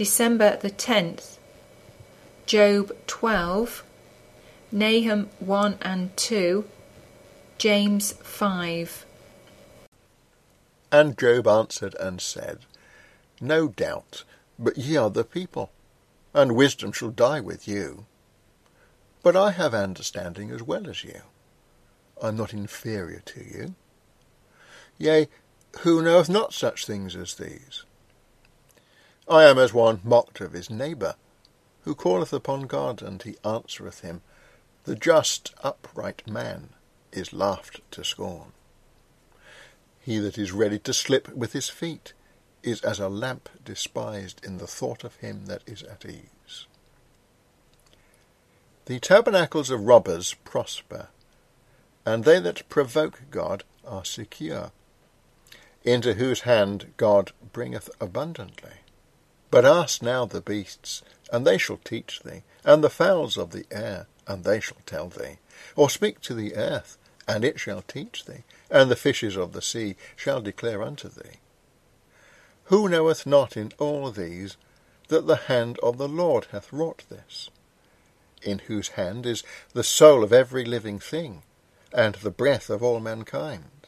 December the 10th, Job 12, Nahum 1 and 2, James 5. And Job answered and said, No doubt, but ye are the people, and wisdom shall die with you. But I have understanding as well as you. I am not inferior to you. Yea, who knoweth not such things as these? I am as one mocked of his neighbour, who calleth upon God, and he answereth him. The just upright man is laughed to scorn. He that is ready to slip with his feet is as a lamp despised in the thought of him that is at ease. The tabernacles of robbers prosper, and they that provoke God are secure, into whose hand God bringeth abundantly. But ask now the beasts, and they shall teach thee, and the fowls of the air, and they shall tell thee. Or speak to the earth, and it shall teach thee, and the fishes of the sea shall declare unto thee. Who knoweth not in all these that the hand of the Lord hath wrought this? In whose hand is the soul of every living thing, and the breath of all mankind?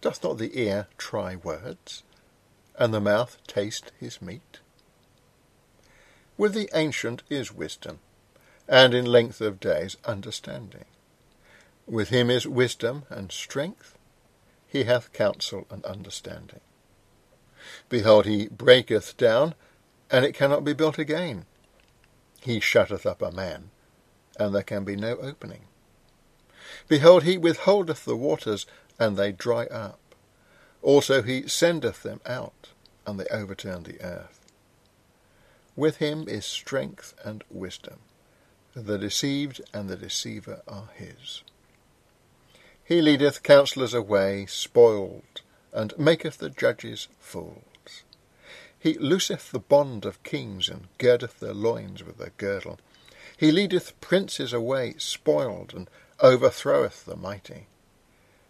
Doth not the ear try words, and the mouth taste his meat? With the ancient is wisdom, and in length of days understanding. With him is wisdom and strength, he hath counsel and understanding. Behold, he breaketh down, and it cannot be built again. He shutteth up a man, and there can be no opening. Behold, he withholdeth the waters, and they dry up. Also he sendeth them out, and they overturn the earth. With him is strength and wisdom. The deceived and the deceiver are his. He leadeth counsellors away spoiled, and maketh the judges fools. He looseth the bond of kings, and girdeth their loins with a girdle. He leadeth princes away spoiled, and overthroweth the mighty.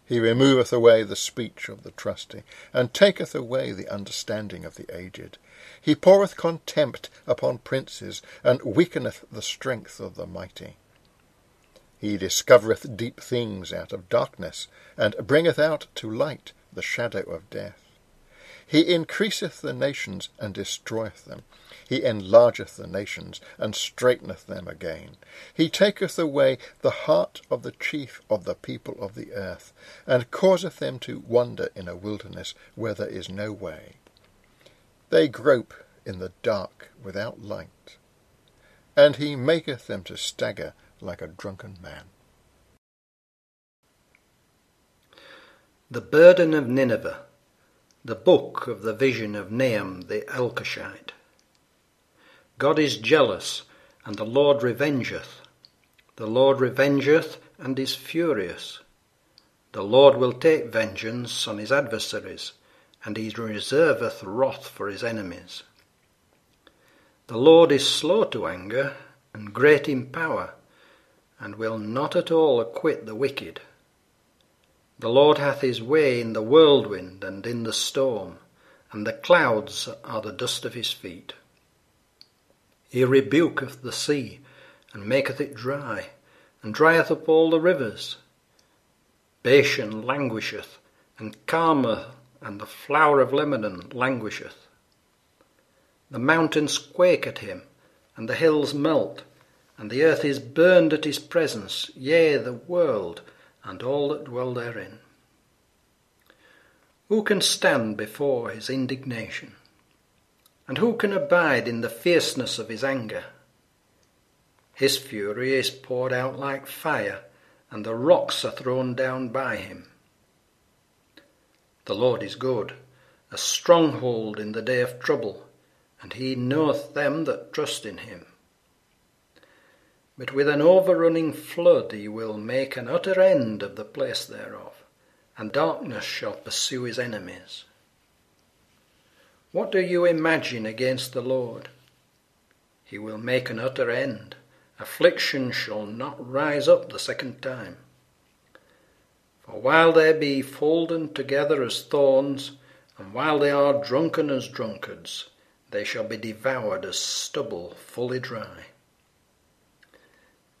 He removeth away the speech of the trusty, and taketh away the understanding of the aged. He poureth contempt upon princes, and weakeneth the strength of the mighty. He discovereth deep things out of darkness, and bringeth out to light the shadow of death. He increaseth the nations, and destroyeth them. He enlargeth the nations, and straiteneth them again. He taketh away the heart of the chief of the people of the earth, and causeth them to wander in a wilderness where there is no way. They grope in the dark without light, and he maketh them to stagger like a drunken man. The Burden of Nineveh, the book of the vision of Nahum the Elkoshite. God is jealous, and the Lord revengeth. The Lord revengeth, and is furious. The Lord will take vengeance on his adversaries, and he reserveth wrath for his enemies. The Lord is slow to anger, and great in power and will not at all acquit the wicked. The Lord hath his way in the whirlwind and in the storm, and the clouds are the dust of his feet. He rebuketh the sea, and maketh it dry, and drieth up all the rivers. Bashan languisheth, and Carmel and the flower of Lebanon languisheth. The mountains quake at him, and the hills melt, and the earth is burned at his presence, yea, the world, and all that dwell therein. Who can stand before his indignation? And who can abide in the fierceness of his anger? His fury is poured out like fire, and the rocks are thrown down by him. The Lord is good, a stronghold in the day of trouble, and he knoweth them that trust in him. But with an overrunning flood he will make an utter end of the place thereof, and darkness shall pursue his enemies. What do you imagine against the Lord? He will make an utter end. Affliction shall not rise up the second time. For while they be folden together as thorns, and while they are drunken as drunkards, they shall be devoured as stubble fully dry.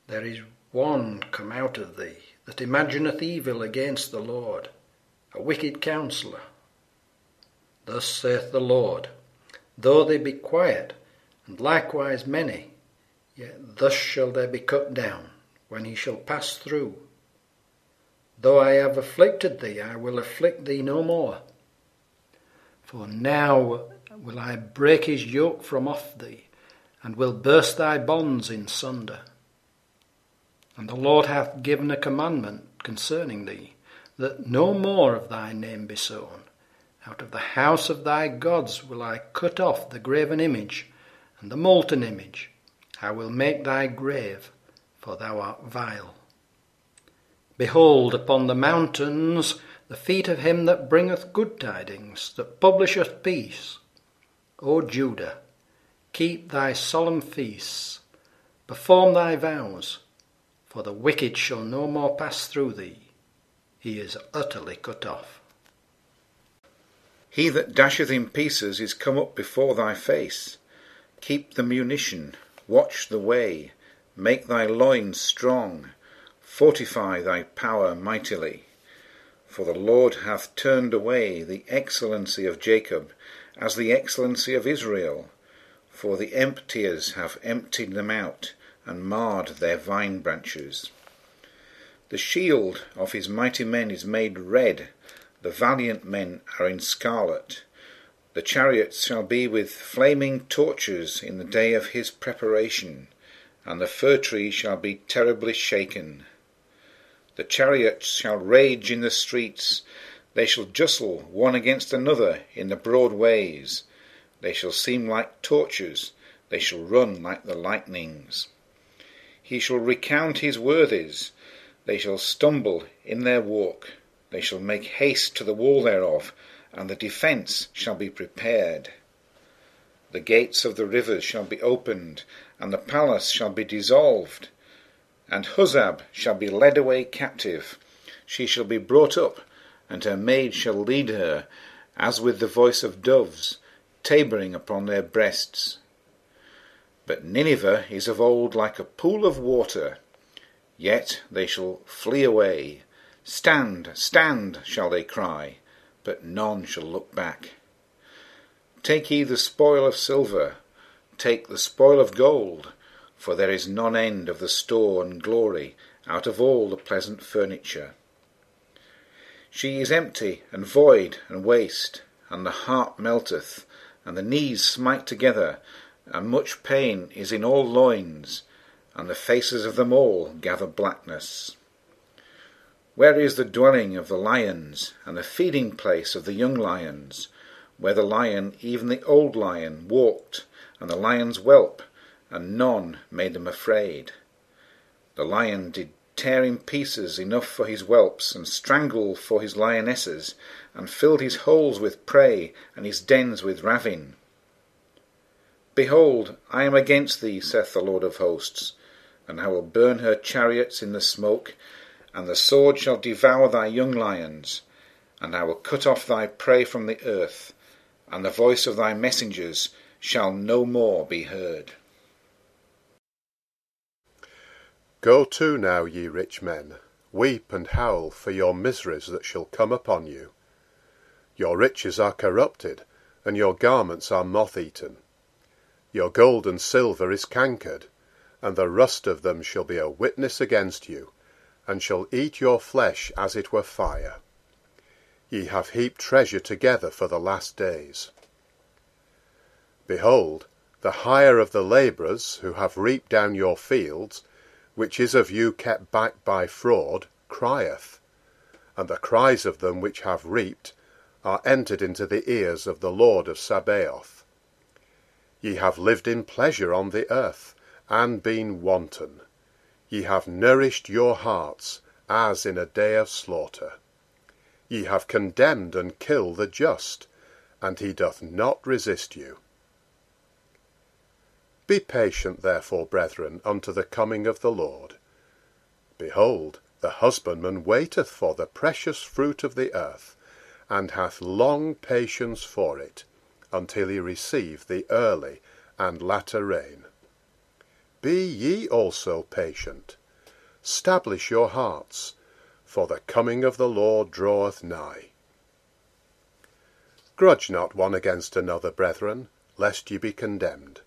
There is one come out of thee that imagineth evil against the Lord, a wicked counsellor. Thus saith the Lord, Though they be quiet, and likewise many, yet thus shall they be cut down, when he shall pass through. Though I have afflicted thee, I will afflict thee no more. For now will I break his yoke from off thee, and will burst thy bonds in sunder. And the Lord hath given a commandment concerning thee, that no more of thy name be sown. Out of the house of thy gods will I cut off the graven image and the molten image. I will make thy grave, for thou art vile. Behold, upon the mountains the feet of him that bringeth good tidings, that publisheth peace. O Judah, keep thy solemn feasts, perform thy vows, for the wicked shall no more pass through thee. He is utterly cut off. He that dasheth in pieces is come up before thy face. Keep the munition, watch the way, make thy loins strong, fortify thy power mightily. For the Lord hath turned away the excellency of Jacob, as the excellency of Israel. For the emptiers have emptied them out, and marred their vine branches. The shield of his mighty men is made red, the valiant men are in scarlet. The chariots shall be with flaming torches in the day of his preparation, and the fir tree shall be terribly shaken. The chariots shall rage in the streets, they shall jostle one against another in the broad ways. They shall seem like torches, they shall run like the lightnings. He shall recount his worthies, they shall stumble in their walk. They shall make haste to the wall thereof, and the defence shall be prepared. The gates of the rivers shall be opened, and the palace shall be dissolved. And Huzzab shall be led away captive. She shall be brought up, and her maid shall lead her, as with the voice of doves, tabering upon their breasts. But Nineveh is of old like a pool of water, yet they shall flee away Stand, stand, shall they cry, but none shall look back. Take ye the spoil of silver, take the spoil of gold, for there is none end of the store and glory out of all the pleasant furniture. She is empty and void and waste, and the heart melteth, and the knees smite together, and much pain is in all loins, and the faces of them all gather blackness. Where is the dwelling of the lions, and the feeding place of the young lions, where the lion, even the old lion, walked, and the lions whelp, and none made them afraid? The lion did tear in pieces enough for his whelps, and strangle for his lionesses, and filled his holes with prey, and his dens with ravin. Behold, I am against thee, saith the Lord of hosts, and I will burn her chariots in the smoke, and the sword shall devour thy young lions, and I will cut off thy prey from the earth, and the voice of thy messengers shall no more be heard. Go to now, ye rich men, weep and howl for your miseries that shall come upon you. Your riches are corrupted, and your garments are moth-eaten. Your gold and silver is cankered, and the rust of them shall be a witness against you, and shall eat your flesh as it were fire. Ye have heaped treasure together for the last days. Behold, the hire of the labourers who have reaped down your fields, which is of you kept back by fraud, crieth, and the cries of them which have reaped are entered into the ears of the Lord of Sabaoth. Ye have lived in pleasure on the earth, and been wanton. Ye have nourished your hearts, as in a day of slaughter. Ye have condemned and killed the just, and he doth not resist you. Be patient, therefore, brethren, unto the coming of the Lord. Behold, the husbandman waiteth for the precious fruit of the earth, and hath long patience for it, until he receive the early and latter rain. Be ye also patient. Stablish your hearts, for the coming of the Lord draweth nigh. Grudge not one against another, brethren, lest ye be condemned.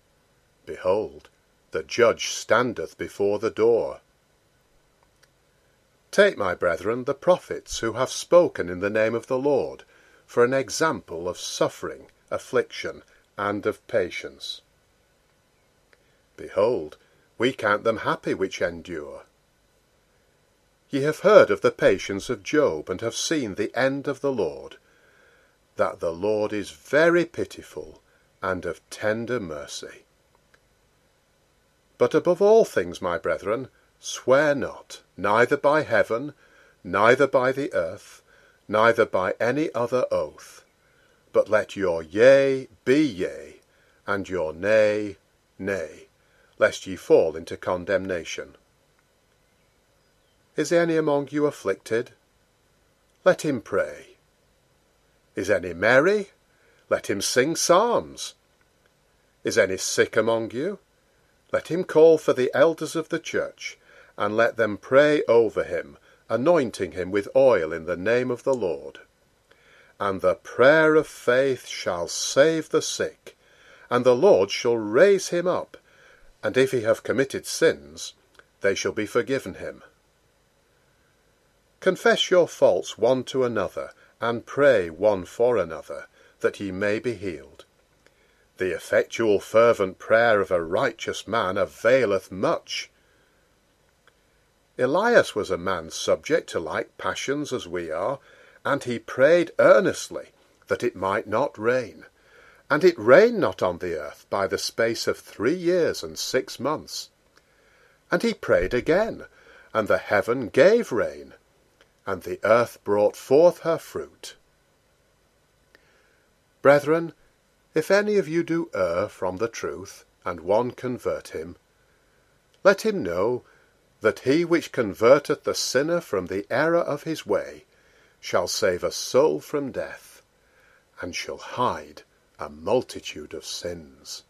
Behold, the judge standeth before the door. Take, my brethren, the prophets who have spoken in the name of the Lord, for an example of suffering, affliction, and of patience. Behold, we count them happy which endure. Ye have heard of the patience of Job, and have seen the end of the Lord, that the Lord is very pitiful and of tender mercy. But above all things, my brethren, swear not, neither by heaven, neither by the earth, neither by any other oath, but let your yea be yea, and your nay, nay, lest ye fall into condemnation. Is any among you afflicted? Let him pray. Is any merry? Let him sing psalms. Is any sick among you? Let him call for the elders of the church, and let them pray over him, anointing him with oil in the name of the Lord. And the prayer of faith shall save the sick, and the Lord shall raise him up, and if he have committed sins, they shall be forgiven him. Confess your faults one to another, and pray one for another, that ye may be healed. The effectual fervent prayer of a righteous man availeth much. Elias was a man subject to like passions as we are, and he prayed earnestly that it might not rain. And it rained not on the earth by the space of three years and six months. And he prayed again, and the heaven gave rain, and the earth brought forth her fruit. Brethren, if any of you do err from the truth, and one convert him, let him know that he which converteth the sinner from the error of his way shall save a soul from death, and shall hide a multitude of sins.